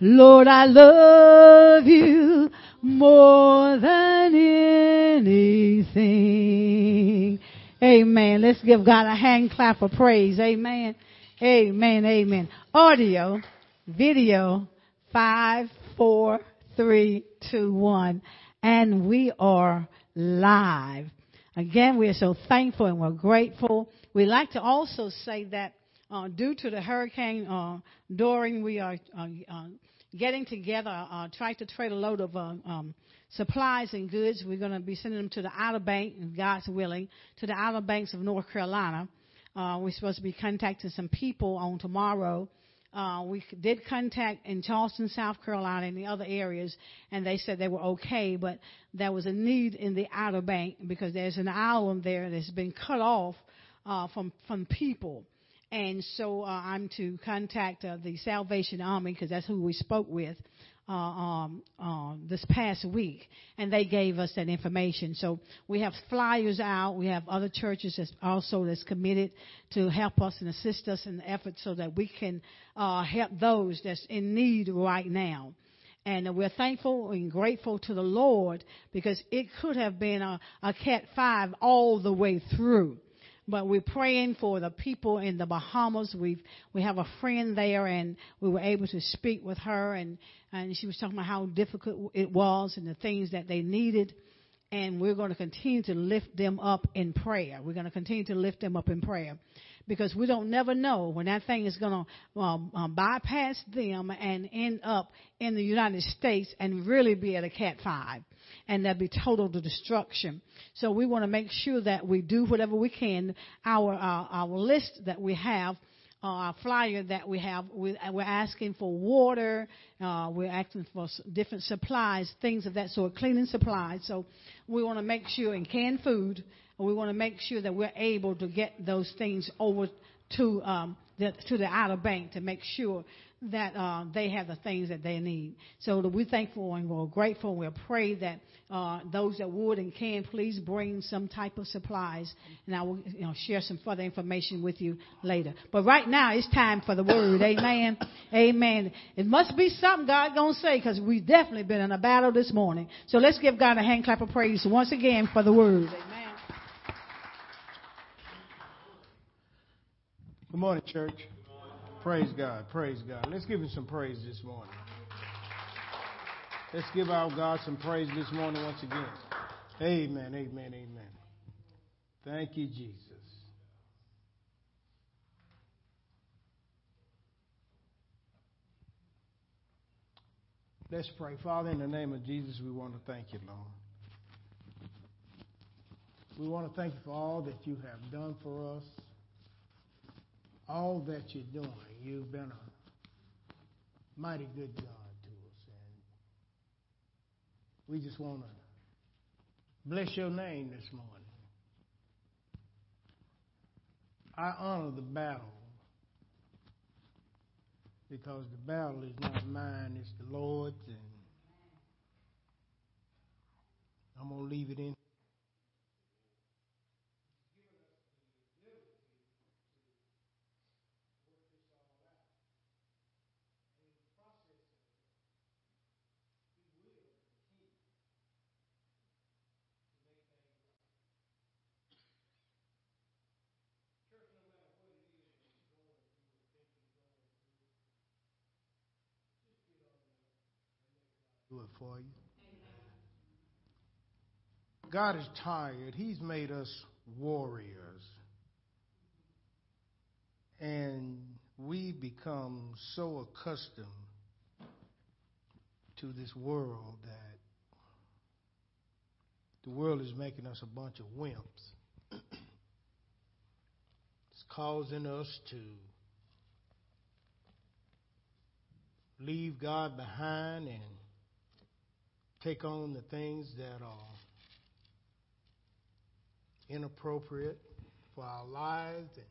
Lord, I love you more than anything. Amen. Let's give God a hand clap of praise. Amen. Amen. Amen. Audio, video, five, four, three, two, one. And we are live. Again, we are so thankful and we're grateful. We like to also say that uh, due to the hurricane uh, Dorian, we are uh, uh getting together, uh, trying to trade a load of uh, um, supplies and goods. We're going to be sending them to the Outer Bank, God's willing, to the Outer Banks of North Carolina. we're supposed to be contacting some people on tomorrow. Uh, we did contact in Charleston, South Carolina, and the other areas, and they said they were okay, but there was a need in the Outer Bank because there's an island there that's been cut off uh, from from people. And so uh, I'm to contact uh, the Salvation Army because that's who we spoke with uh, um, uh, this past week, and they gave us that information. So we have flyers out. We have other churches that's also that's committed to help us and assist us in the effort so that we can uh, help those that's in need right now. And we're thankful and grateful to the Lord because it could have been a, a Cat 5 all the way through but we're praying for the people in the Bahamas. We've we have a friend there, and we were able to speak with her, and and she was talking about how difficult it was and the things that they needed. And we're going to continue to lift them up in prayer. We're going to continue to lift them up in prayer because we don't never know when that thing is going to um, um, bypass them and end up in the United States and really be at a Cat 5 and there'd be total destruction. So we want to make sure that we do whatever we can. Our uh, our list that we have. Uh, our flyer that we have, we, we're asking for water, uh, we're asking for different supplies, things of that sort, cleaning supplies. So we want to make sure, in canned food, we want to make sure that we're able to get those things over to um, the, to the outer bank to make sure that uh, they have the things that they need. So we're thankful and we're grateful. We'll pray that uh, those that would and can please bring some type of supplies, and I will you know, share some further information with you later. But right now, it's time for the word. Amen. Amen. It must be something God gonna say because we've definitely been in a battle this morning. So let's give God a hand clap of praise once again for the word. Amen. Good morning, church. Praise God. Praise God. Let's give him some praise this morning. Let's give our God some praise this morning once again. Amen. Amen. Amen. Thank you, Jesus. Let's pray. Father, in the name of Jesus, we want to thank you, Lord. We want to thank you for all that you have done for us all that you're doing. You've been a mighty good God to us. And we just want to bless your name this morning. I honor the battle because the battle is not mine, it's the Lord's. And I'm going to leave it in for you. God is tired. He's made us warriors. And we become so accustomed to this world that the world is making us a bunch of wimps. it's causing us to leave God behind and take on the things that are inappropriate for our lives and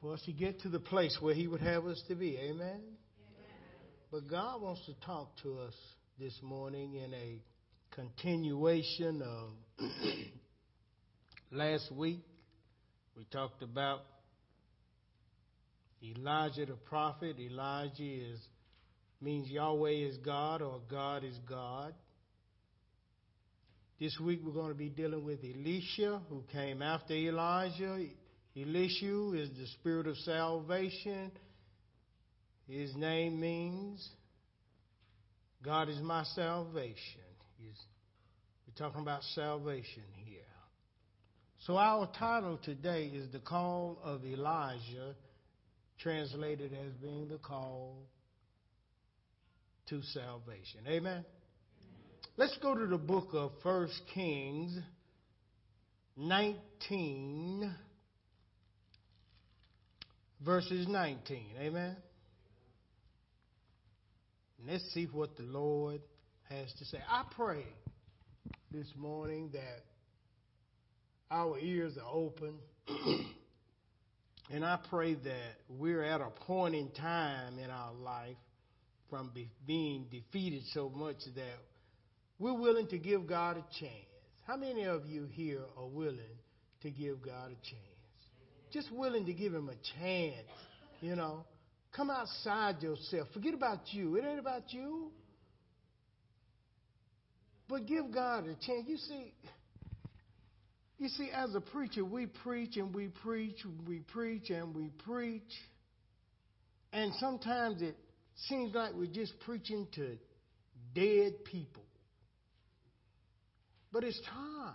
for us to get to the place where He would have us to be. Amen? Amen? But God wants to talk to us this morning in a continuation of last week. We talked about Elijah the prophet. Elijah is means Yahweh is God or God is God. This week we're going to be dealing with Elisha, who came after Elijah. Elisha is the spirit of salvation. His name means God is my salvation. He's, we're talking about salvation here. So our title today is The Call of Elisha, translated as being the call to salvation. Amen. Let's go to the book of First Kings 19, verses 19. Amen. Let's see what the Lord has to say. I pray this morning that our ears are open. and I pray that we're at a point in time in our life from be, being defeated so much that we're willing to give God a chance. How many of you here are willing to give God a chance? Just willing to give Him a chance, you know. Come outside yourself. Forget about you. It ain't about you. But give God a chance. You see, you see, as a preacher, we preach and we preach, and we preach and we preach. And sometimes it seems like we're just preaching to dead people. But it's time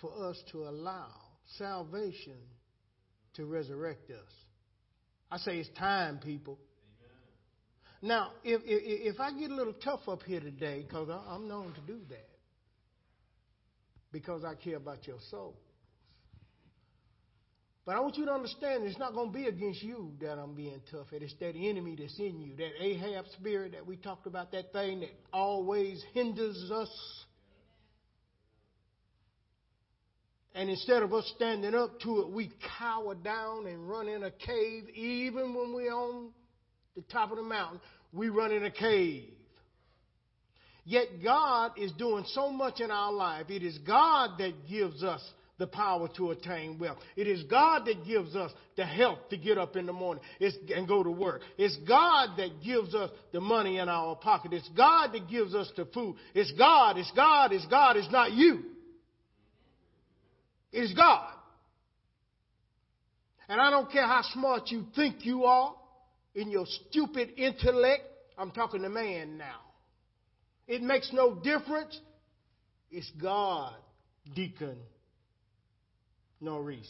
for us to allow salvation to resurrect us. I say it's time, people. Amen. Now, if, if, if I get a little tough up here today, because I'm known to do that, because I care about your soul. But I want you to understand it's not going to be against you that I'm being tough. It is that enemy that's in you, that Ahab spirit that we talked about, that thing that always hinders us And instead of us standing up to it, we cower down and run in a cave. Even when we're on the top of the mountain, we run in a cave. Yet God is doing so much in our life. It is God that gives us the power to attain wealth. It is God that gives us the health to get up in the morning and go to work. It's God that gives us the money in our pocket. It's God that gives us the food. It's God, it's God, it's God, it's not you It's God. And I don't care how smart you think you are in your stupid intellect. I'm talking to man now. It makes no difference. It's God, Deacon Norris.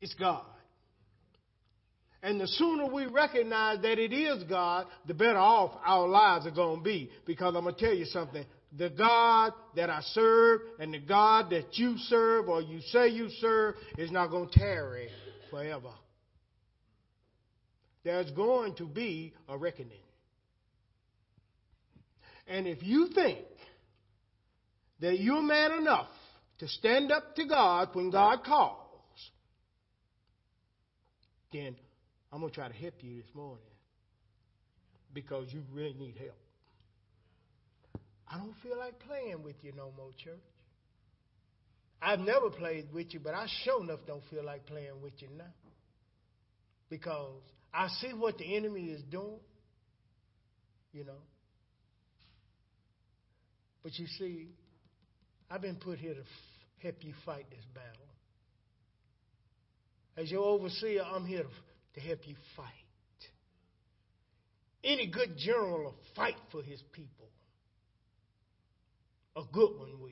It's God. And the sooner we recognize that it is God, the better off our lives are going to be. Because I'm going to tell you something the God that I serve and the God that you serve or you say you serve is not going to tarry forever. There's going to be a reckoning. And if you think that you're man enough to stand up to God when God calls, then I'm going to try to help you this morning because you really need help. I don't feel like playing with you no more, church. I've never played with you, but I sure enough don't feel like playing with you now. Because I see what the enemy is doing, you know. But you see, I've been put here to f- help you fight this battle. As your overseer, I'm here to, to help you fight. Any good general will fight for his people a good one will.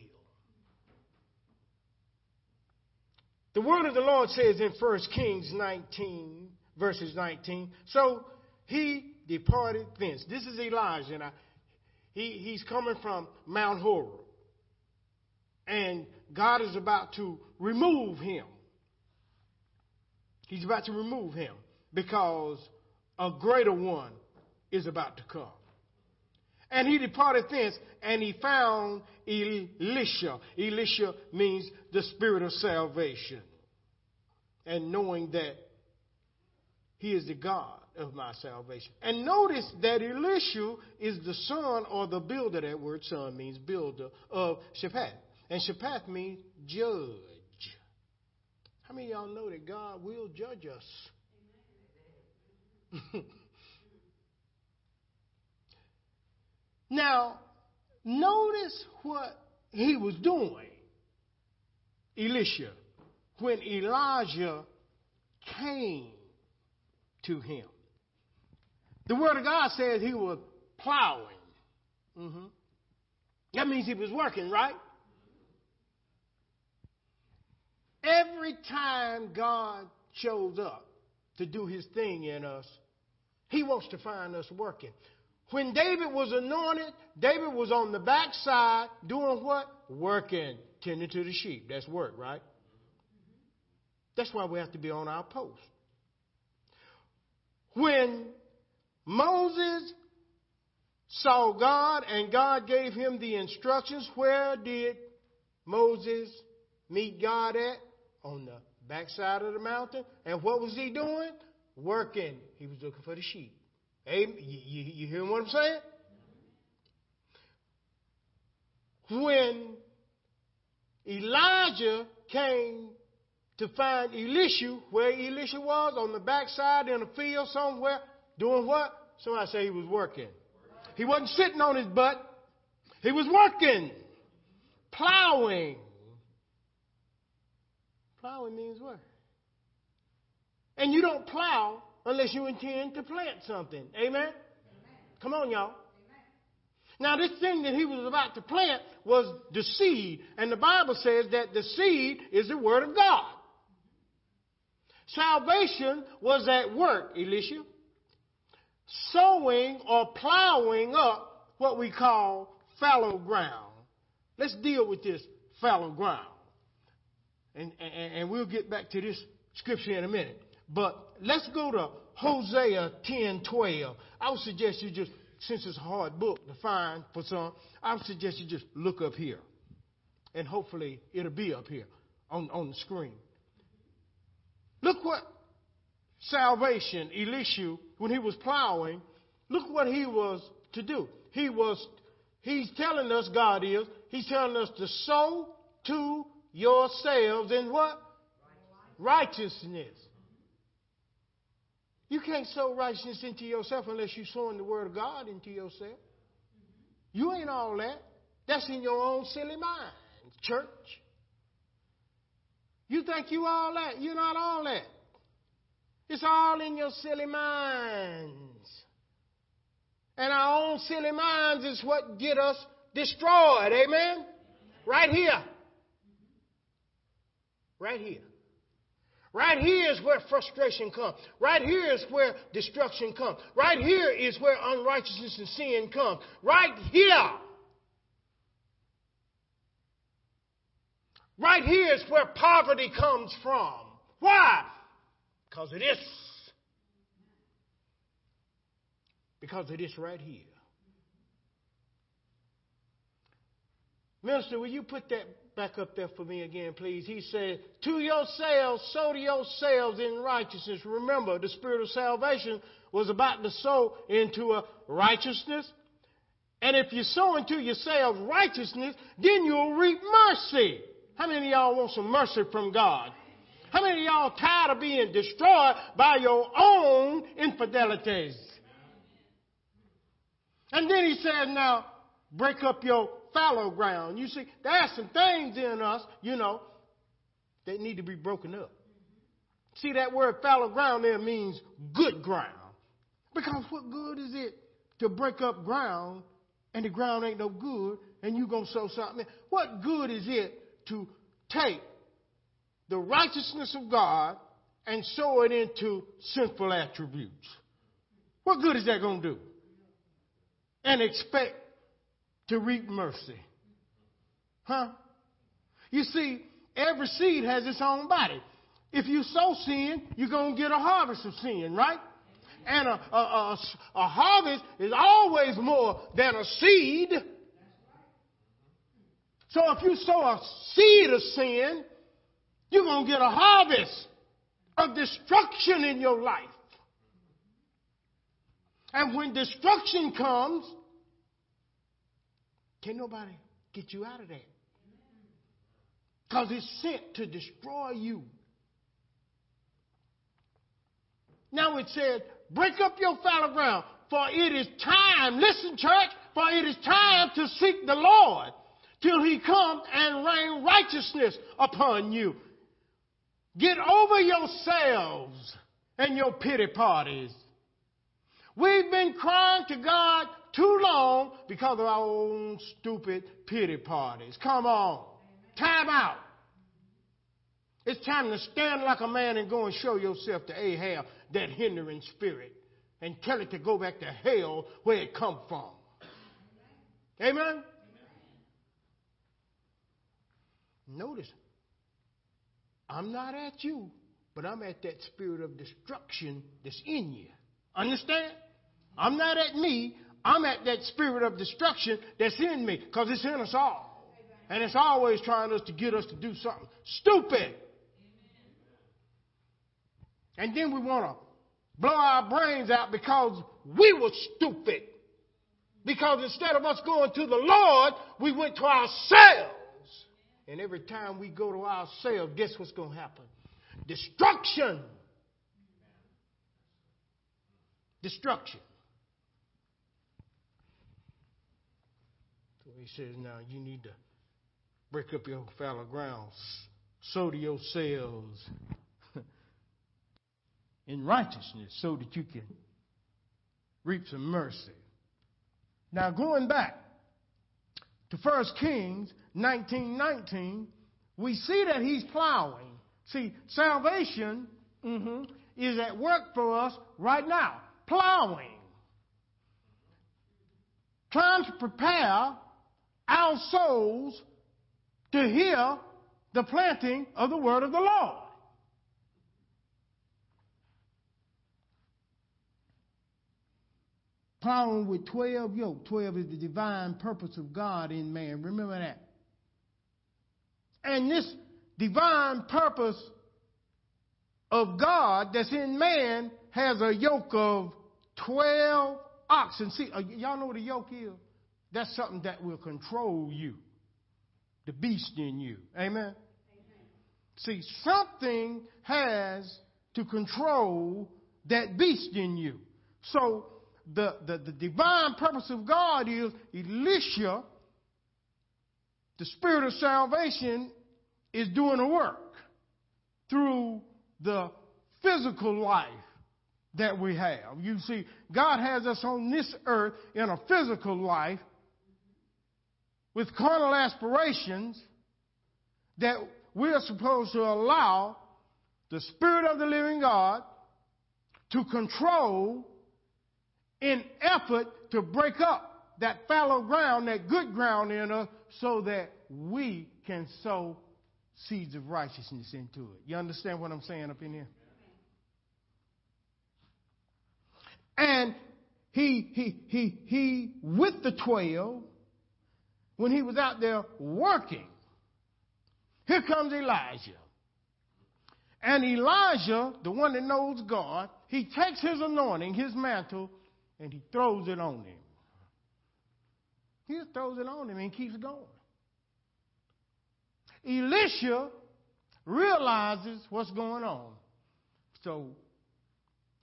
The word of the Lord says in 1 Kings 19, verses 19, so he departed thence. This is Elijah. And he, he's coming from Mount Horeb. And God is about to remove him. He's about to remove him because a greater one is about to come. And he departed thence, and he found Elisha. Elisha means the spirit of salvation. And knowing that he is the God of my salvation. And notice that Elisha is the son or the builder, that word son means builder, of Shaphat. And Shaphat means judge. How many of y'all know that God will judge us? now, notice what he was doing, Elisha, when Elijah came to him. The Word of God says he was plowing. Mm-hmm. That means he was working, right? Every time God shows up to do his thing in us, he wants to find us working. When David was anointed, David was on the backside doing what? Working, tending to the sheep. That's work, right? That's why we have to be on our post. When Moses saw God and God gave him the instructions, where did Moses meet God at? On the backside of the mountain. And what was he doing? Working. He was looking for the sheep. Hey, you, you, you hear what I'm saying? When Elijah came to find Elisha, where Elisha was, on the backside in a field somewhere, doing what? Somebody say he was working. He wasn't sitting on his butt. He was working, plowing. Plowing means work. And you don't plow unless you intend to plant something. Amen? Amen. Come on, y'all. Now, this thing that he was about to plant was the seed. And the Bible says that the seed is the Word of God. Salvation was at work, Elisha. Sowing or plowing up what we call fallow ground. Let's deal with this fallow ground. And, and, and we'll get back to this scripture in a minute. But let's go to Hosea 10 12. I would suggest you just, since it's a hard book to find for some, I would suggest you just look up here. And hopefully it'll be up here on, on the screen. Look what salvation, Elisha, when he was plowing, look what he was to do. He was, he's telling us, God is, he's telling us to sow to yourselves in what? Righteousness. You can't sow righteousness into yourself unless you're sowing the word of God into yourself. You ain't all that. That's in your own silly mind, church. You think you all that. You're not all that. It's all in your silly minds. And our own silly minds is what get us destroyed. Amen? Right here. Right here. Right here is where frustration comes. Right here is where destruction comes. Right here is where unrighteousness and sin comes. Right here. Right here is where poverty comes from. Why? Because it is. Because it is right here. Minister, will you put that back up there for me again, please. He said, To yourselves, sow to yourselves in righteousness. Remember, the spirit of salvation was about to sow into a righteousness. And if you sow into yourselves righteousness, then you'll reap mercy. How many of y'all want some mercy from God? How many of y'all tired of being destroyed by your own infidelities? And then he says, now, break up your fallow ground. You see, there are some things in us, you know, that need to be broken up. See, that word fallow ground there means good ground. Because what good is it to break up ground and the ground ain't no good and you going to sow something? What good is it to take the righteousness of God and sow it into sinful attributes? What good is that going to do? And expect to reap mercy. Huh? You see, every seed has its own body. If you sow sin, you're going to get a harvest of sin, right? And a, a, a, a harvest is always more than a seed. So if you sow a seed of sin, you're going to get a harvest of destruction in your life. And when destruction comes, can nobody get you out of that? Because it's sent to destroy you. Now it says, break up your fallow ground, for it is time, listen, church, for it is time to seek the Lord till he come and rain righteousness upon you. Get over yourselves and your pity parties. We've been crying to God too long because of our own stupid pity parties. Come on. Time out. It's time to stand like a man and go and show yourself to Ahab, that hindering spirit, and tell it to go back to hell where it come from. Amen? Notice, I'm not at you, but I'm at that spirit of destruction that's in you. Understand? I'm not at me, I'm at that spirit of destruction that's in me, because it's in us all. And it's always trying us to get us to do something stupid. And then we want to blow our brains out because we were stupid. Because instead of us going to the Lord, we went to ourselves. And every time we go to ourselves, guess what's going to happen? Destruction. Destruction. So he says, now you need to break up your fallow ground, sow to yourselves in righteousness so that you can reap some mercy. Now, going back to 1 Kings 19:19, we see that he's plowing. See, salvation mm-hmm, is at work for us right now, plowing, trying to prepare our souls to hear the planting of the word of the Lord. plowing with 12 yoke. 12 is the divine purpose of God in man. Remember that. And this divine purpose of God that's in man has a yoke of 12 oxen. See, uh, y'all know what a yoke is? That's something that will control you, the beast in you. Amen? Amen. See, something has to control that beast in you. So the, the, the divine purpose of God is Elisha, the spirit of salvation, is doing a work through the physical life that we have. You see, God has us on this earth in a physical life with carnal aspirations that we're supposed to allow the Spirit of the living God to control in effort to break up that fallow ground, that good ground in us, so that we can sow seeds of righteousness into it. You understand what I'm saying up in here? And he, he, he, he, with the 12, when he was out there working, here comes Elijah. And Elijah, the one that knows God, he takes his anointing, his mantle, and he throws it on him. He just throws it on him and keeps going. Elisha realizes what's going on. So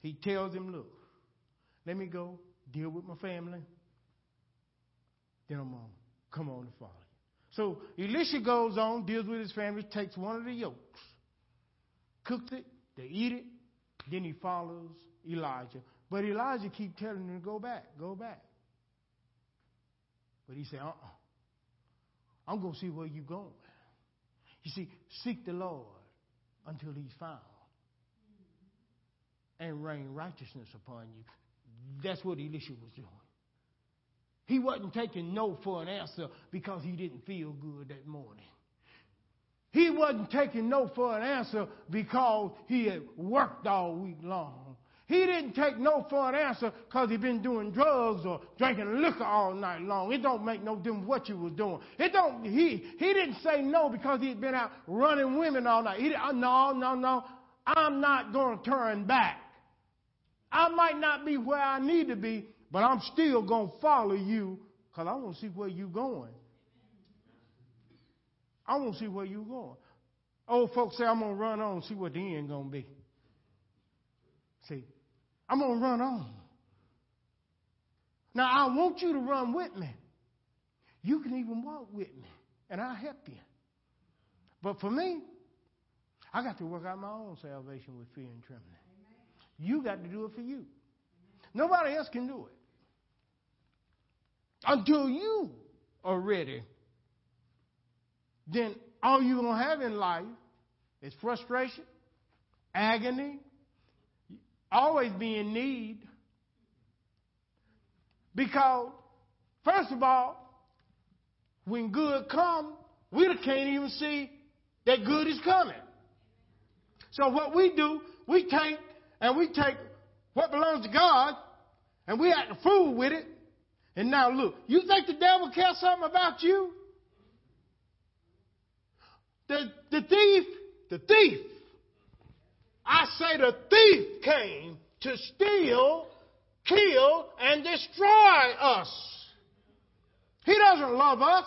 he tells him, Look, let me go deal with my family. Then I'm on. Come on and follow you. So Elisha goes on, deals with his family, takes one of the yokes, cooks it, they eat it, then he follows Elijah but Elijah keep telling him to go back, go back. But he said, uh-uh. I'm going to see where you're going. You see, seek the Lord until he's found and rain righteousness upon you. That's what Elisha was doing. He wasn't taking no for an answer because he didn't feel good that morning. He wasn't taking no for an answer because he had worked all week long. He didn't take no for an answer because he'd been doing drugs or drinking liquor all night long. It don't make no difference what you was doing. It don't. He he didn't say no because he'd been out running women all night. He, uh, no, no, no. I'm not going to turn back. I might not be where I need to be, but I'm still going to follow you because I want to see where you're going. I want to see where you're going. Old folks say I'm going to run on and see what the end going to be. See, I'm going to run on. Now, I want you to run with me. You can even walk with me, and I'll help you. But for me, I got to work out my own salvation with fear and trembling. You got to do it for you. Nobody else can do it. Until you are ready, then all you're going to have in life is frustration, agony, always be in need. Because, first of all, when good comes, we can't even see that good is coming. So what we do, we take and we take what belongs to God and we act a fool with it. And now look, you think the devil cares something about you? The, the thief, the thief, I say the thief came to steal, kill, and destroy us. He doesn't love us.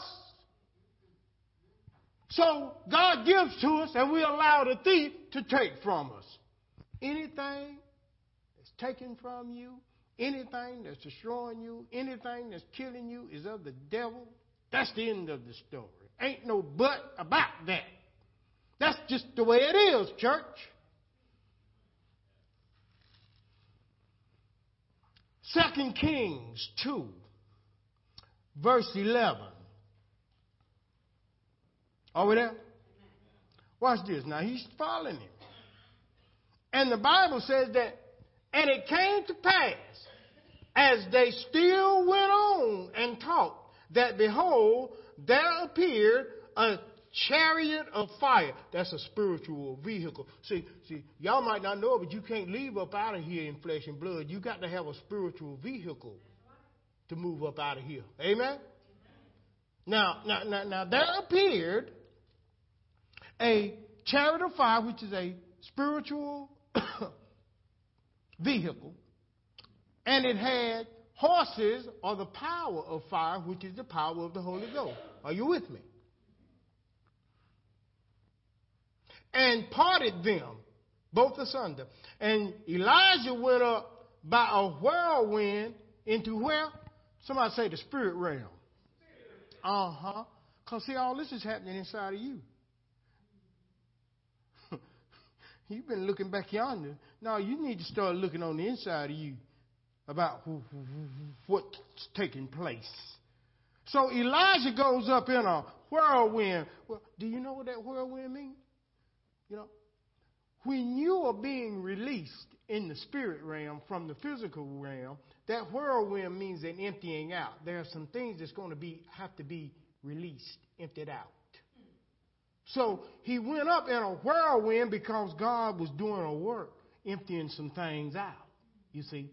So God gives to us and we allow the thief to take from us. Anything that's taken from you, anything that's destroying you, anything that's killing you is of the devil. That's the end of the story. Ain't no but about that. That's just the way it is, church. Second Kings 2, verse 11. Are we there? Watch this. Now he's following him. And the Bible says that, and it came to pass, as they still went on and talked, that behold, there appeared a chariot of fire. That's a spiritual vehicle. See, see, y'all might not know it, but you can't leave up out of here in flesh and blood. You got to have a spiritual vehicle to move up out of here. Amen? Now, now, now, now there appeared a chariot of fire, which is a spiritual vehicle, and it had horses or the power of fire, which is the power of the Holy Ghost. Are you with me? And parted them, both asunder. And Elijah went up by a whirlwind into where? Somebody say the spirit realm. Uh huh. Because see, all this is happening inside of you. You've been looking back yonder. Now you need to start looking on the inside of you about what's taking place. So Elijah goes up in a whirlwind. Well, do you know what that whirlwind means? You know, when you are being released in the spirit realm from the physical realm, that whirlwind means an emptying out. There are some things that's going to be have to be released, emptied out. So he went up in a whirlwind because God was doing a work, emptying some things out. You see?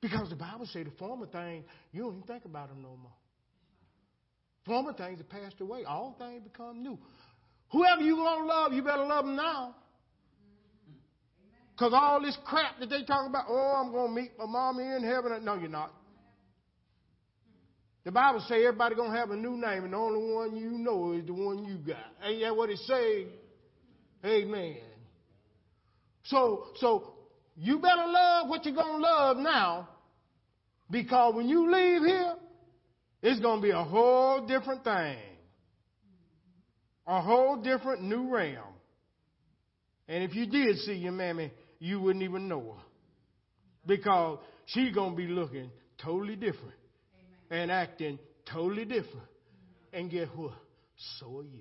Because the Bible says the former things, you don't even think about them no more. Former things have passed away. All things become new. Whoever you going to love, you better love them now. Because all this crap that they talk about, oh, I'm going to meet my mommy in heaven. No, you're not. The Bible says everybody gonna have a new name, and the only one you know is the one you got. Ain't that what it say? Amen. So, so you better love what you're gonna love now, because when you leave here, it's gonna be a whole different thing, a whole different new realm. And if you did see your mammy, you wouldn't even know her, because she's gonna be looking totally different and acting totally different. And guess what? So are you.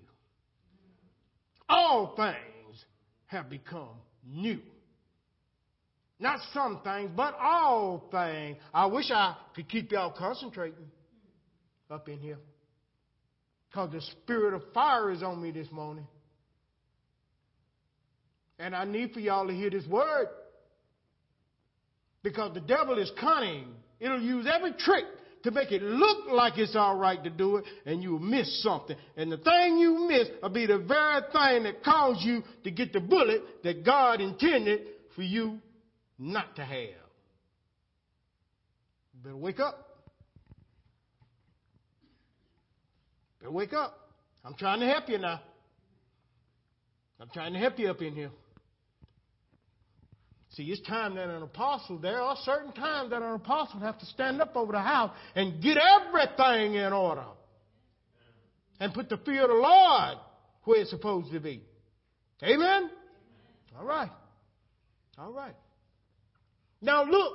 All things have become new. Not some things, but all things. I wish I could keep y'all concentrating up in here. Because the spirit of fire is on me this morning. And I need for y'all to hear this word. Because the devil is cunning. It'll use every trick to make it look like it's all right to do it, and you'll miss something. And the thing you miss will be the very thing that caused you to get the bullet that God intended for you not to have. Better wake up. Better wake up. I'm trying to help you now. I'm trying to help you up in here. See, it's time that an apostle, there are certain times that an apostle have to stand up over the house and get everything in order. And put the fear of the Lord where it's supposed to be. Amen? All right. All right. Now look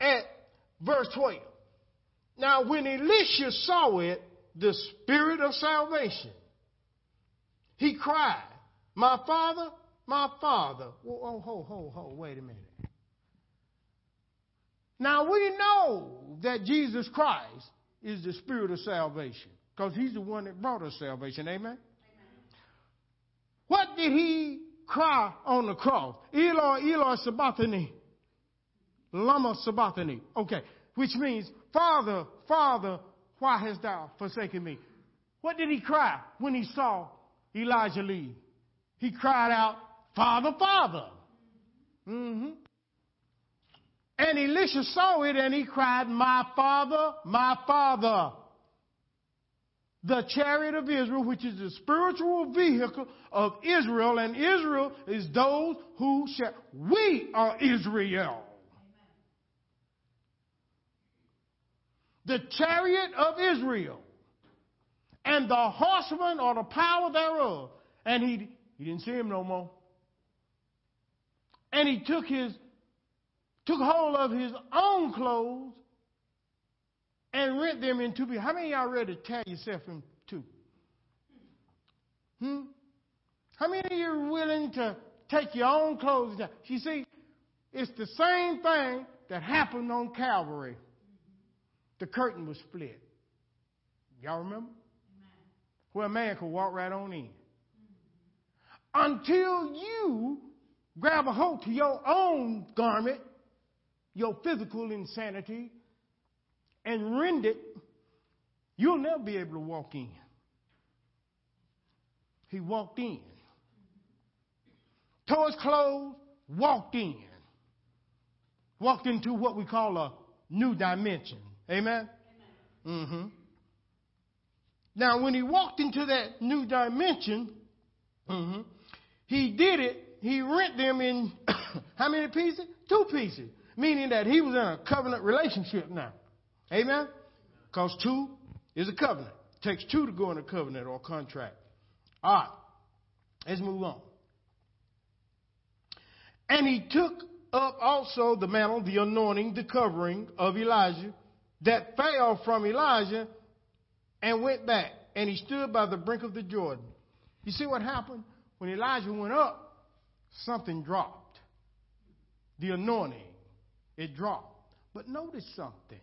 at verse 12. Now when Elisha saw it, the spirit of salvation, he cried, My father, my father. Oh, oh, ho, ho, ho, wait a minute. Now we know that Jesus Christ is the spirit of salvation because he's the one that brought us salvation. Amen? Amen? What did he cry on the cross? Eloi, Eloi, sabachthani. Lama sabachthani. Okay. Which means, Father, Father, why hast thou forsaken me? What did he cry when he saw Elijah leave? He cried out, Father, Father. Mm-hmm. And Elisha saw it and he cried, My father, my father. The chariot of Israel, which is the spiritual vehicle of Israel, and Israel is those who shall. We are Israel. The chariot of Israel and the horsemen or the power thereof. And he, he didn't see him no more. And he took his took hold of his own clothes and rent them in two pieces. How many of y'all ready to tear yourself in two? Hmm? How many of you are willing to take your own clothes down? You see, it's the same thing that happened on Calvary. The curtain was split. Y'all remember? Where a man could walk right on in. Until you grab a hold to your own garment, your physical insanity, and rend it, you'll never be able to walk in. He walked in. Tore his clothes, walked in. Walked into what we call a new dimension. Amen? Amen. Mm-hmm. Now, when he walked into that new dimension, mm-hmm, he did it he rent them in how many pieces? Two pieces. Meaning that he was in a covenant relationship now. Amen? Because two is a covenant. It takes two to go in a covenant or contract. All right. Let's move on. And he took up also the mantle, the anointing, the covering of Elijah that fell from Elijah and went back. And he stood by the brink of the Jordan. You see what happened? When Elijah went up, something dropped. The anointing, it dropped. But notice something.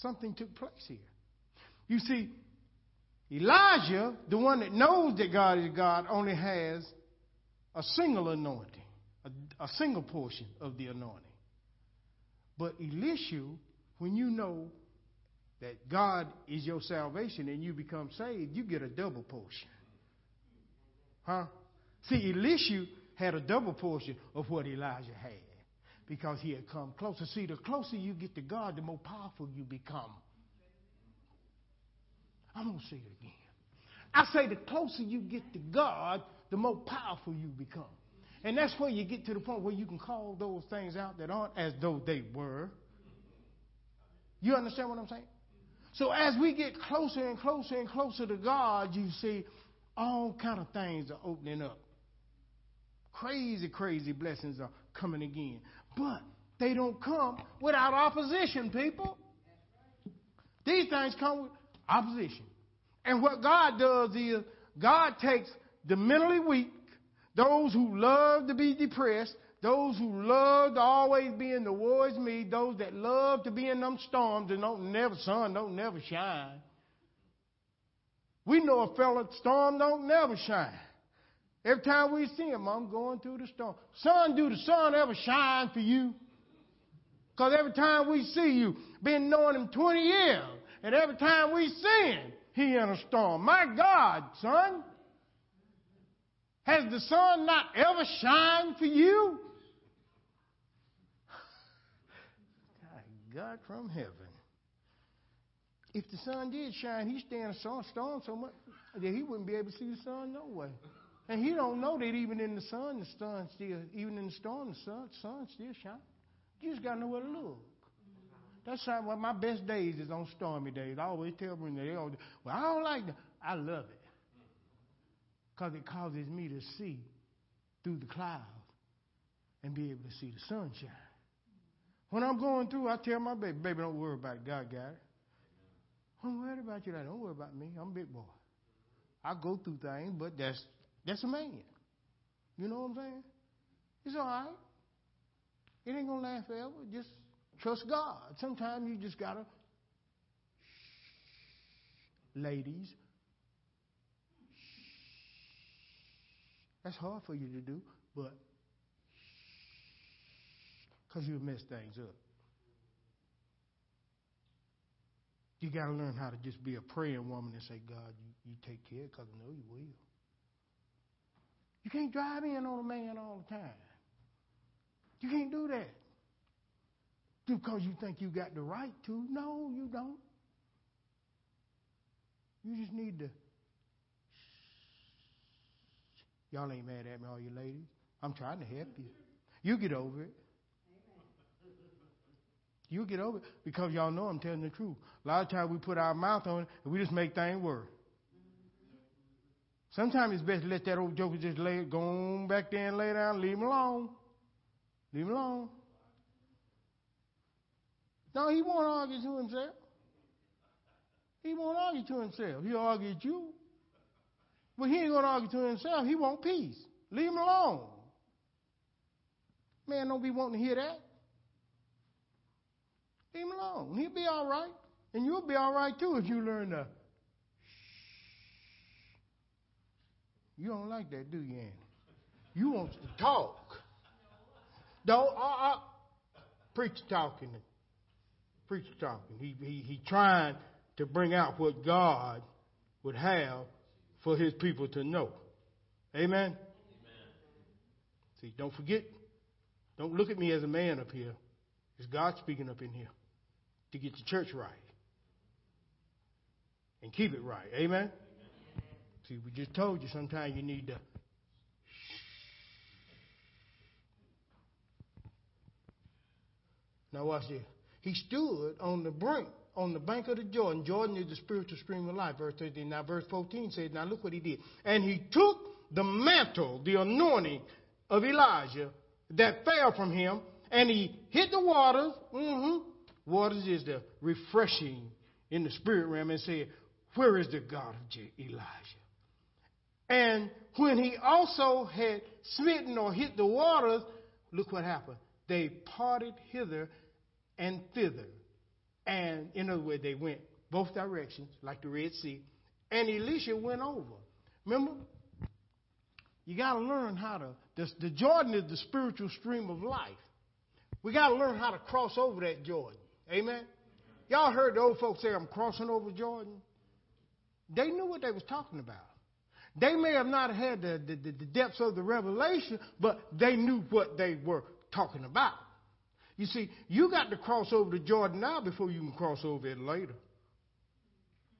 Something took place here. You see, Elijah, the one that knows that God is God, only has a single anointing, a, a single portion of the anointing. But Elisha, when you know that God is your salvation and you become saved, you get a double portion. Huh? See, Elisha had a double portion of what Elijah had because he had come closer. See, the closer you get to God, the more powerful you become. I'm going to say it again. I say the closer you get to God, the more powerful you become. And that's where you get to the point where you can call those things out that aren't as though they were. You understand what I'm saying? So as we get closer and closer and closer to God, you see all kind of things are opening up. Crazy, crazy blessings are coming again. But they don't come without opposition, people. These things come with opposition. And what God does is God takes the mentally weak, those who love to be depressed, those who love to always be in the war me, those that love to be in them storms and don't never sun don't never shine. We know a fella storm don't never shine. Every time we see him, I'm going through the storm. Son, do the sun ever shine for you? Because every time we see you, been knowing him 20 years, and every time we see him, he in a storm. My God, son, has the sun not ever shined for you? God from heaven. If the sun did shine, he'd stay in a storm so much that he wouldn't be able to see the sun no way. And he don't know that even in the sun, the sun still, even in the storm, the sun, sun still shines. You just gotta know where to look. That's why well, my best days is on stormy days. I always tell them they all, well, I don't like that. I love it. Because it causes me to see through the clouds and be able to see the sunshine. When I'm going through, I tell my baby, baby, don't worry about it. God got it. I'm worried about you. Don't worry about me. I'm a big boy. I go through things, but that's that's a man. You know what I'm saying? It's all right. It ain't gonna last forever. Just trust God. Sometimes you just gotta, ladies. That's hard for you to do, but because you'll mess things up. You got to learn how to just be a praying woman and say, God, you, you take care because I know you will. You can't drive in on a man all the time. You can't do that. Because you think you got the right to. No, you don't. You just need to. Y'all ain't mad at me, all you ladies. I'm trying to help you. You get over it. You get over it because y'all know I'm telling the truth. A lot of times we put our mouth on it and we just make things worse. Sometimes it's best to let that old joker just lay go on back there and lay down, leave him alone. Leave him alone. No, he won't argue to himself. He won't argue to himself. He'll argue at you. But he ain't going to argue to himself. He want peace. Leave him alone. Man, don't be wanting to hear that. Leave him alone. He'll be all right. And you'll be all right too if you learn to. You don't like that, do you, Annie? You want to talk. Don't, uh, uh, preacher talking. Preacher talking. He, he, he trying to bring out what God would have for his people to know. Amen? Amen? See, don't forget, don't look at me as a man up here. It's God speaking up in here to get the church right and keep it right. Amen? See, we just told you sometimes you need to. Now watch this. He stood on the brink, on the bank of the Jordan. Jordan is the spiritual stream of life. Verse 13. Now verse 14 says, now look what he did. And he took the mantle, the anointing of Elijah that fell from him, and he hit the waters. Mm-hmm, waters is the refreshing in the spirit realm, and said, Where is the God of Elijah? And when he also had smitten or hit the waters, look what happened. They parted hither and thither. And in other words, they went both directions, like the Red Sea. And Elisha went over. Remember? You got to learn how to. The, the Jordan is the spiritual stream of life. We got to learn how to cross over that Jordan. Amen? Y'all heard the old folks say, I'm crossing over Jordan. They knew what they was talking about. They may have not had the, the, the, depths of the revelation, but they knew what they were talking about. You see, you got to cross over the Jordan now before you can cross over it later.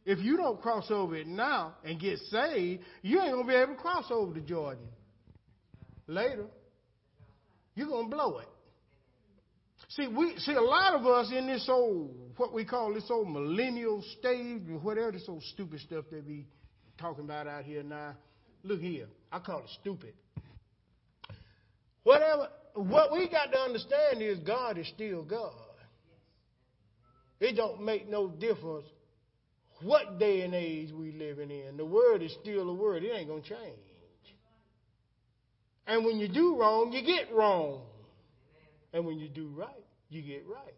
If you don't cross over it now and get saved, you ain't going to be able to cross over the Jordan later. You're going to blow it. See, we see a lot of us in this old what we call this old millennial stage, whatever this old stupid stuff that be talking about out here now. Look here, I call it stupid. Whatever, what we got to understand is God is still God. It don't make no difference what day and age we living in. The word is still the word. It ain't gonna change. And when you do wrong, you get wrong. And when you do right, you get right.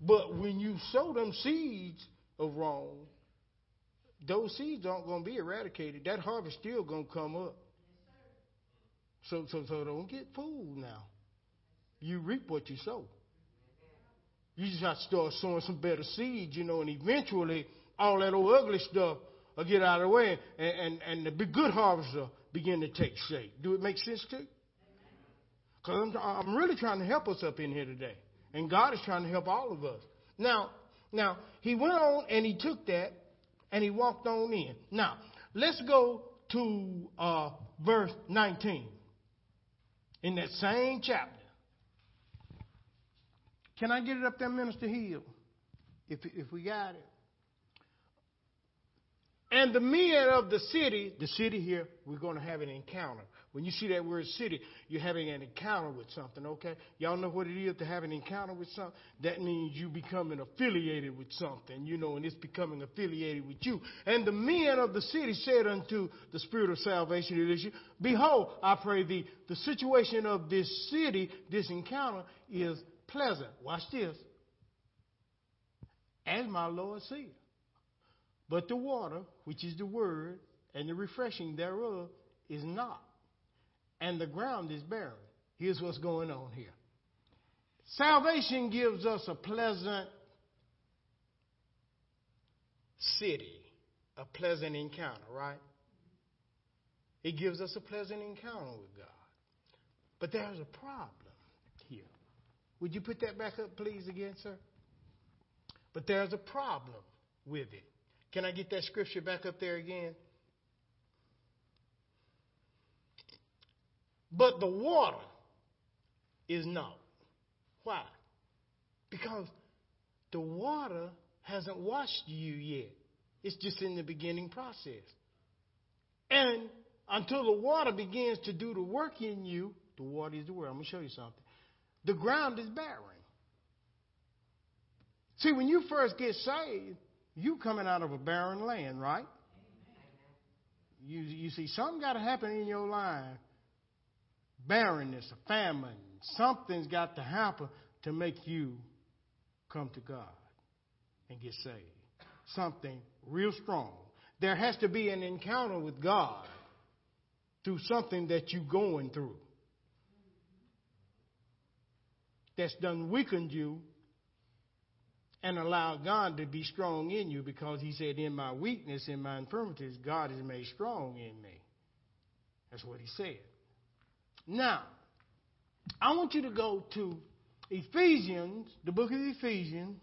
But when you sow them seeds of wrong, those seeds aren't going to be eradicated. That harvest still going to come up. So, so, so don't get fooled now. You reap what you sow. You just have to start sowing some better seeds, you know, and eventually all that old ugly stuff will get out of the way and, and, and the good harvest will begin to take shape. Do it make sense to you? Because I'm, I'm really trying to help us up in here today. And God is trying to help all of us. Now, now, he went on and he took that and he walked on in. Now, let's go to uh, verse 19 in that same chapter. Can I get it up there, Minister Hill? If, if we got it. And the men of the city, the city here, we're going to have an encounter. When you see that word city, you're having an encounter with something, okay? Y'all know what it is to have an encounter with something? That means you becoming affiliated with something, you know, and it's becoming affiliated with you. And the men of the city said unto the Spirit of salvation, it is you, Behold, I pray thee, the situation of this city, this encounter, is pleasant. Watch this. As my Lord said. But the water, which is the word, and the refreshing thereof, is not. And the ground is barren. Here's what's going on here. Salvation gives us a pleasant city, a pleasant encounter, right? It gives us a pleasant encounter with God. But there's a problem here. Would you put that back up, please, again, sir? But there's a problem with it. Can I get that scripture back up there again? But the water is not. Why? Because the water hasn't washed you yet. It's just in the beginning process. And until the water begins to do the work in you, the water is the word. I'm going to show you something. The ground is barren. See, when you first get saved, you coming out of a barren land, right? You, you see, something got to happen in your life. Barrenness, a famine, something's got to happen to make you come to God and get saved. Something real strong. There has to be an encounter with God through something that you're going through that's done weakened you and allow God to be strong in you because he said, In my weakness, in my infirmities, God is made strong in me. That's what he said. Now, I want you to go to Ephesians, the book of Ephesians,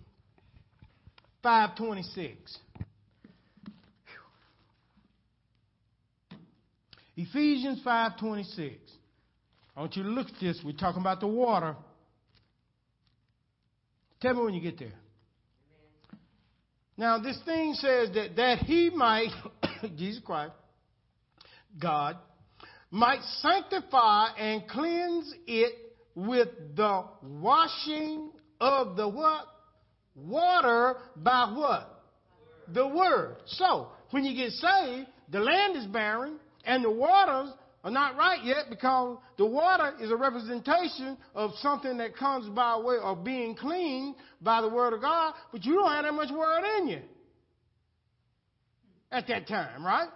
526. Ephesians 5:26. I want you to look at this. We're talking about the water. Tell me when you get there. Now, this thing says that, that he might, Jesus Christ, God, might sanctify and cleanse it with the washing of the what? Water by what? The word. So, when you get saved, the land is barren and the waters are not right yet because the water is a representation of something that comes by way of being cleaned by the Word of God, but you don't have that much Word in you at that time, right?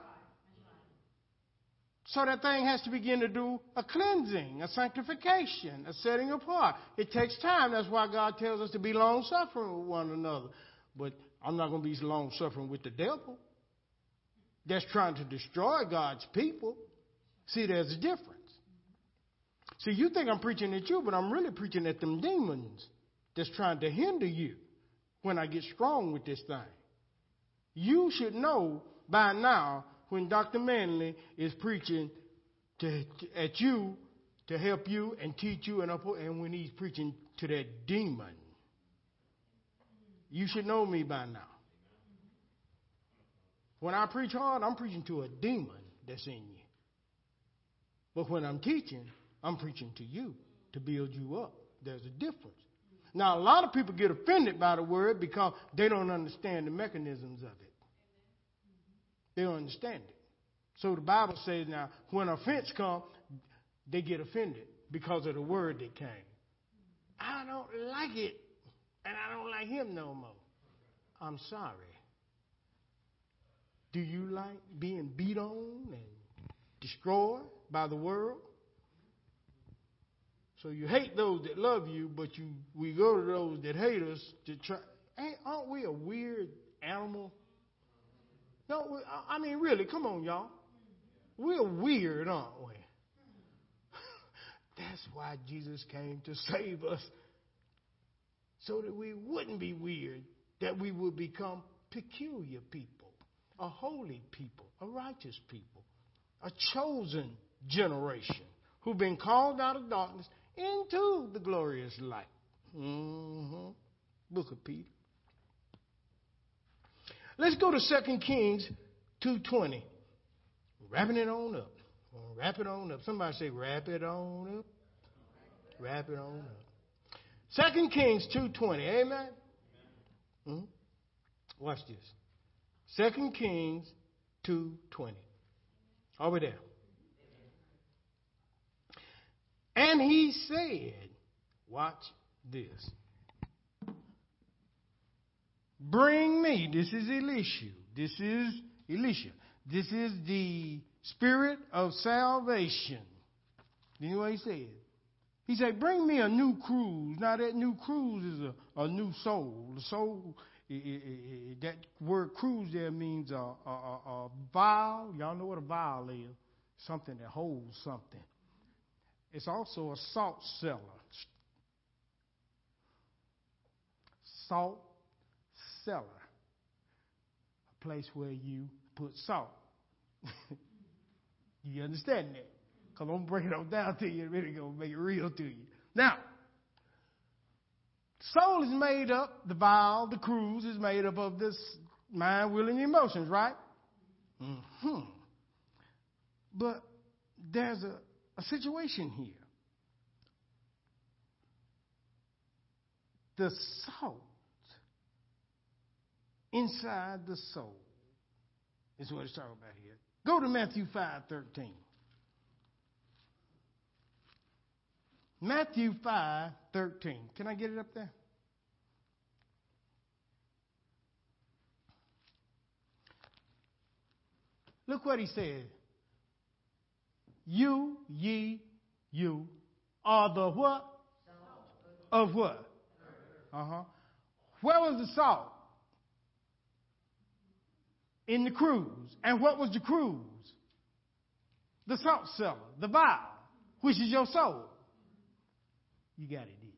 So that thing has to begin to do a cleansing, a sanctification, a setting apart. It takes time. That's why God tells us to be long suffering with one another. But I'm not going to be long suffering with the devil that's trying to destroy God's people. See, there's a difference. See, you think I'm preaching at you, but I'm really preaching at them demons that's trying to hinder you when I get strong with this thing. You should know by now when Dr. Manley is preaching to, to, at you to help you and teach you and, and when he's preaching to that demon. You should know me by now. When I preach hard, I'm preaching to a demon that's in you. But when I'm teaching, I'm preaching to you to build you up. There's a difference. Now, a lot of people get offended by the word because they don't understand the mechanisms of it. They understand it. So the Bible says now, when offense comes, they get offended because of the word that came. I don't like it, and I don't like him no more. I'm sorry. Do you like being beat on and destroyed? by the world. So you hate those that love you, but you we go to those that hate us to try. Ain't, aren't we a weird animal? No, we, I mean really. Come on, y'all. We're weird, aren't we? That's why Jesus came to save us, so that we wouldn't be weird, that we would become peculiar people, a holy people, a righteous people a chosen generation who've been called out of darkness into the glorious light. Mm-hmm. Book of Peter. Let's go to 2 Kings 2.20. Wrapping it on up. Wrap it on up. Somebody say, wrap it on up. Wrap it on up. Second Kings 2.20. Amen? Mm-hmm. Watch this. Second Kings 2.20. Over there. And he said, watch this. Bring me, this is Elisha. This is Elisha. This is the spirit of salvation. You know what he said? He said, Bring me a new cruse. Now, that new cruse is a, a new soul. The soul, it, it, it, that word cruse there means a, a, a, a vial. Y'all know what a vial is? Something that holds something. It's also a salt cellar. Salt cellar. A place where you put salt. you understand that? Because I'm breaking it down to you, really going to make it real to you. Now, soul is made up, the vial, the cruse is made up of this mind, will, and emotions, right? hmm But there's a, a situation here. The salt inside the soul is what it's talking about here. Go to Matthew 5 13. Matthew 5 13. Can I get it up there? Look what he said. You, ye, you are the what? Of what? Uh huh. Where was the salt? In the cruse. And what was the cruse? The salt cellar, the vial, which is your soul. You got it, didn't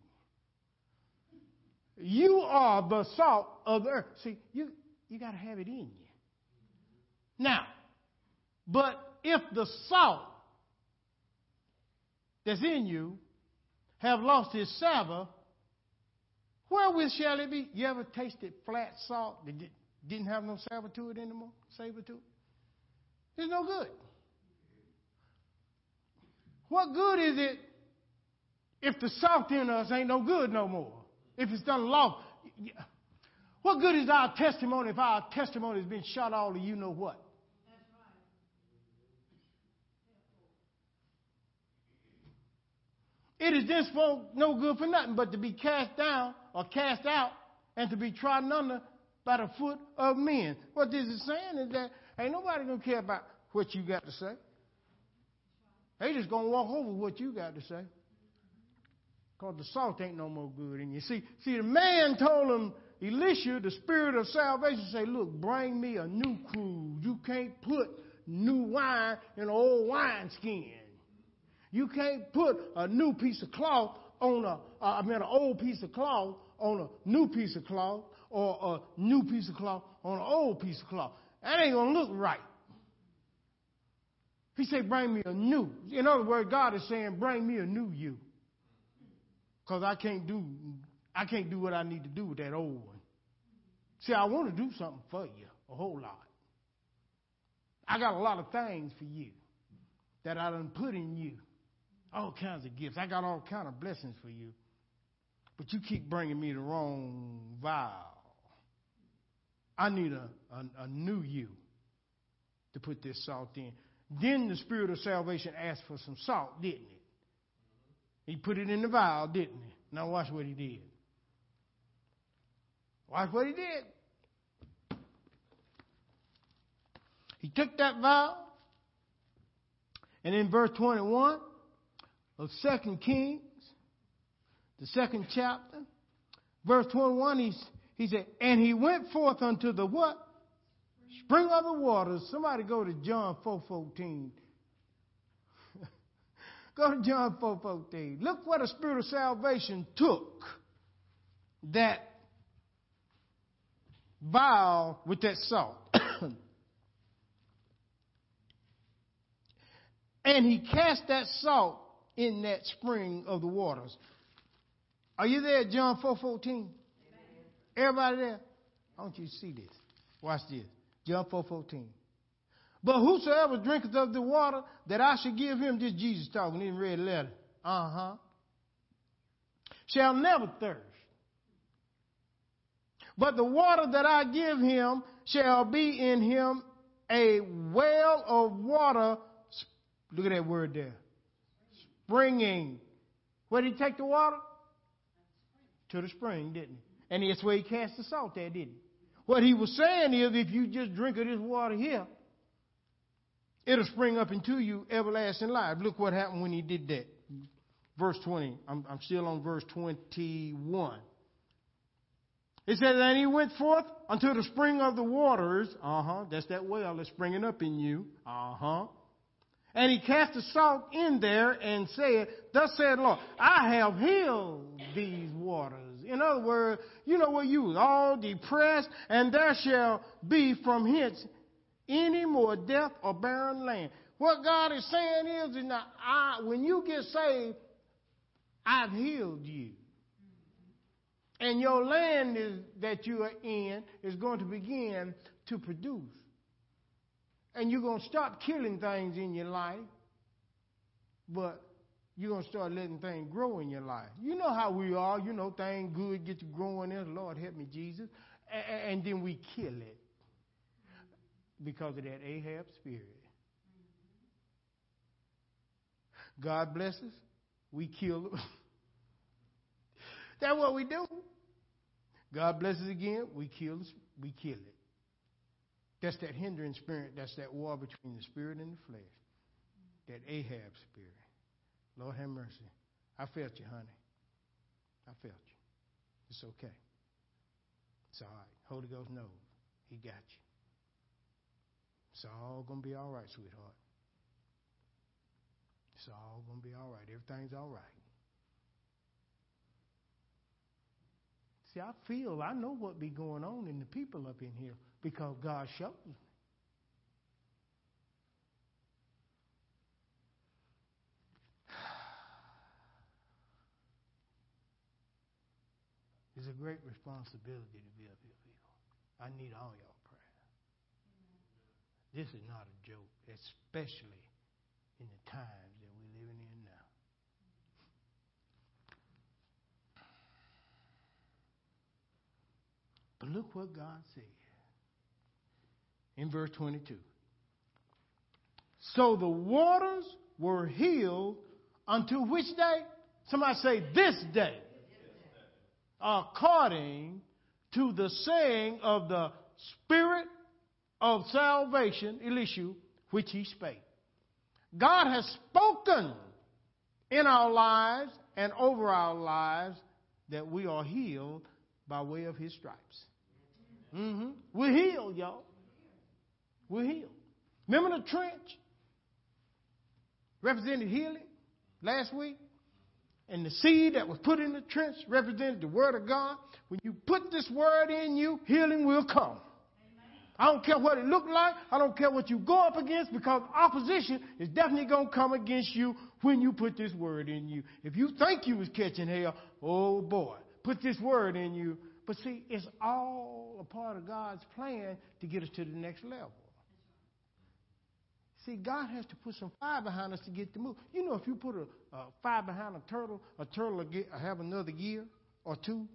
you? You are the salt of the earth. See, you, you got to have it in you. Now, but if the salt that's in you have lost its savor, wherewith shall it be? You ever tasted flat salt didn't have no it anymore? To? It's no good. What good is it if the salt in us ain't no good no more? If it's done lost? What good is our testimony if our testimony has been shot all to you know what? It is thenceforth no good for nothing but to be cast down or cast out and to be trodden under by the foot of men. What this is saying is that ain't nobody gonna care about what you got to say. They just gonna walk over what you got to say. Because the salt ain't no more good in you. See, see, the man told him, Elisha, the spirit of salvation, say, look, bring me a new cruse. You can't put new wine in an old wineskin. You can't put a new piece of cloth on a, uh, I mean, an old piece of cloth on a new piece of cloth or a new piece of cloth on an old piece of cloth. That ain't going to look right. He said, bring me a new. In other words, God is saying, bring me a new you. Because I can't do, I can't do what I need to do with that old one. See, I want to do something for you, a whole lot. I got a lot of things for you that I done put in you. All kinds of gifts. I got all kind of blessings for you. But you keep bringing me the wrong vial. I need a, a, a new you to put this salt in. Then the Spirit of salvation asked for some salt, didn't it? He put it in the vial, didn't he? Now watch what he did. Watch what he did. He took that vial, and in verse 21 of 2 Kings, the second chapter, verse 21, he, he said, And he went forth unto the what? Spring of the waters. Somebody go to John 4.14. go to John 4.14. Look what the Spirit of salvation took that vial with that salt. And he cast that salt in that spring of the waters. Are you there, John 4 14? Everybody there? I want you to see this. Watch this. John 4 14. But whosoever drinketh of the water that I should give him, this Jesus talking in red letter. Uh huh. Shall never thirst. But the water that I give him shall be in him a well of water. Look at that word there. Springing. Where did he take the water? To the spring, didn't he? And that's where he cast the salt there, didn't he? What he was saying is if you just drink of this water here, it'll spring up into you everlasting life. Look what happened when he did that. Verse 20. I'm, I'm still on verse 21. It says, And he went forth unto the spring of the waters. Uh huh. That's that well that's springing up in you. Uh huh. And he cast the salt in there and said, Thus said the Lord, I have healed these waters. In other words, you know what you was all depressed, and there shall be from hence any more death or barren land. What God is saying is, is now, I, when you get saved, I've healed you. And your land is, that you are in is going to begin to produce. And you're going to stop killing things in your life, but you're going to start letting things grow in your life. You know how we are. You know, things good get to growing there. Lord, help me, Jesus. And, then we kill it because of that Ahab spirit. God bless us. We kill them. That's what we do. God blesses again, we kill, we kill it. That's that hindering spirit. That's that war between the spirit and the flesh. That Ahab spirit. Lord have mercy. I felt you, honey. I felt you. It's okay. It's all right. Holy Ghost knows. He got you. It's all going to be all right, sweetheart. It's all going to be all right. Everything's all right. See, I feel, I know what be going on in the people up in here because God shows me. It's a great responsibility to be up here, people. I need all y'all prayer. This is not a joke, especially in the times that we're living in now. But look what God said in verse 22. So the waters were healed unto which day? Somebody say, this day. According to the saying of the Spirit of salvation, Elisha, which he spake. God has spoken in our lives and over our lives that we are healed by way of his stripes. Mm-hmm. We're healed, y'all. We're healed. Remember the trench? Represented healing last week? And the seed that was put in the trench represented the Word of God. When you put this Word in you, healing will come. I don't care what it looked like. I don't care what you go up against because opposition is definitely going to come against you when you put this word in you. If you think you was catching hell, oh boy, put this word in you. But see, it's all a part of God's plan to get us to the next level. See, God has to put some fire behind us to get the move. You know, if you put a, a fire behind a turtle, a turtle will get, have another year or two.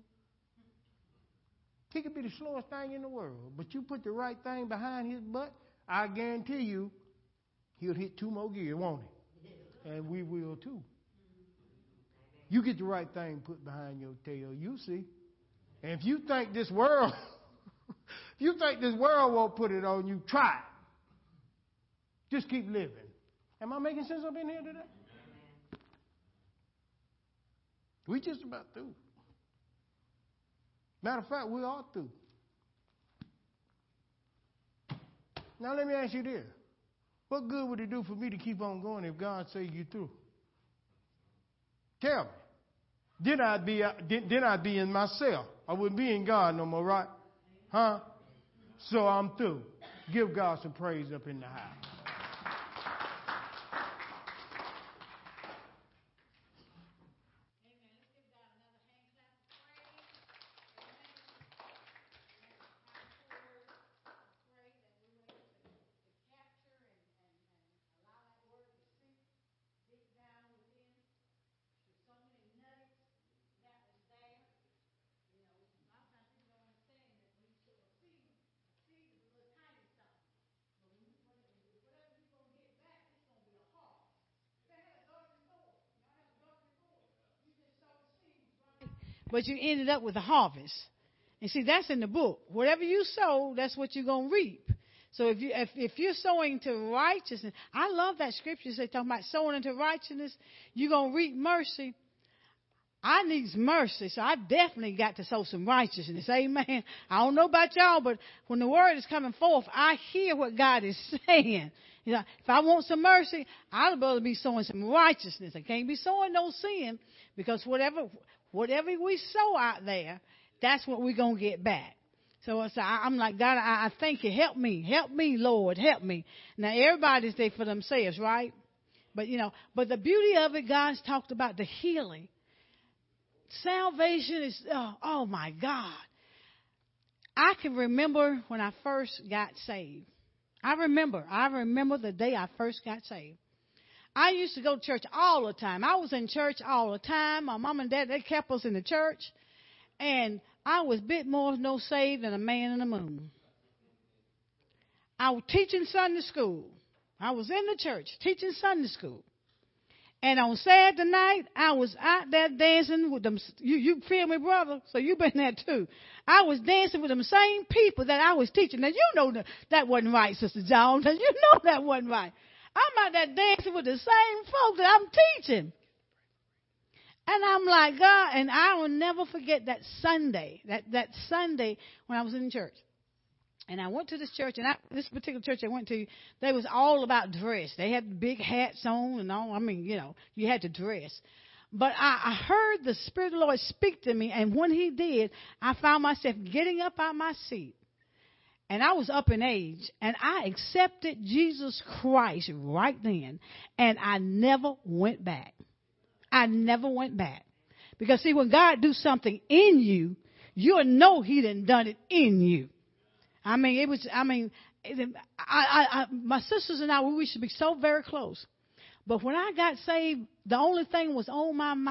He could be the slowest thing in the world, but you put the right thing behind his butt, I guarantee you, he'll hit two more gears, won't he? And we will too. You get the right thing put behind your tail, you see. And if you think this world, if you think this world won't put it on you, try it. Just keep living. Am I making sense up in here today? We just about through. Matter of fact, we are through. Now let me ask you this. What good would it do for me to keep on going if God say you through? Tell me. Then I'd be uh, then I'd be in myself. I wouldn't be in God no more, right? Huh? So I'm through. Give God some praise up in the house. But you ended up with a harvest. And see, that's in the book. Whatever you sow, that's what you're to reap. So if you if, if you're sowing to righteousness, I love that scripture. They talk about sowing into righteousness, you're gonna reap mercy. I needs mercy, so I definitely got to sow some righteousness. Amen. I don't know about y'all, but when the word is coming forth, I hear what God is saying. You know, if I want some mercy, I'd rather be sowing some righteousness. I can't be sowing no sin because whatever whatever we sow out there, that's what we're gonna get back. So, so I, am like, God, I, I thank you. Help me. Help me, Lord. Help me. Now, everybody's there for themselves, right? But, you know, but the beauty of it, God's talked about the healing. Salvation is, oh, oh my God. I can remember when I first got saved. I remember. I remember the day I first got saved. I used to go to church all the time. I was in church all the time. My mom and dad, they kept us in the church. And I was bit more no saved than a man in the moon. I was teaching Sunday school. I was in the church teaching Sunday school. And on Saturday night, I was out there dancing with them. You, you feel me, brother? So you've been there too. I was dancing with them same people that I was teaching. Now you know that, that wasn't right, Sister Jones. You know that wasn't right. I'm out there dancing with the same folks that I'm teaching. And I'm like, God, and I will never forget that Sunday, that, that Sunday when I was in church. And I went to this church, and I, this particular church I went to, they was all about dress. They had big hats on and all. I mean, you know, you had to dress. But I, I heard the Spirit of the Lord speak to me, and when He did, I found myself getting up out of my seat. And I was up in age, and I accepted Jesus Christ right then, and I never went back. I never went back. Because see, when God do something in you, you'll know He done done it in you. I mean, it was. I mean, I, I, I, my sisters and I, we should be so very close. But when I got saved, the only thing was on my mind.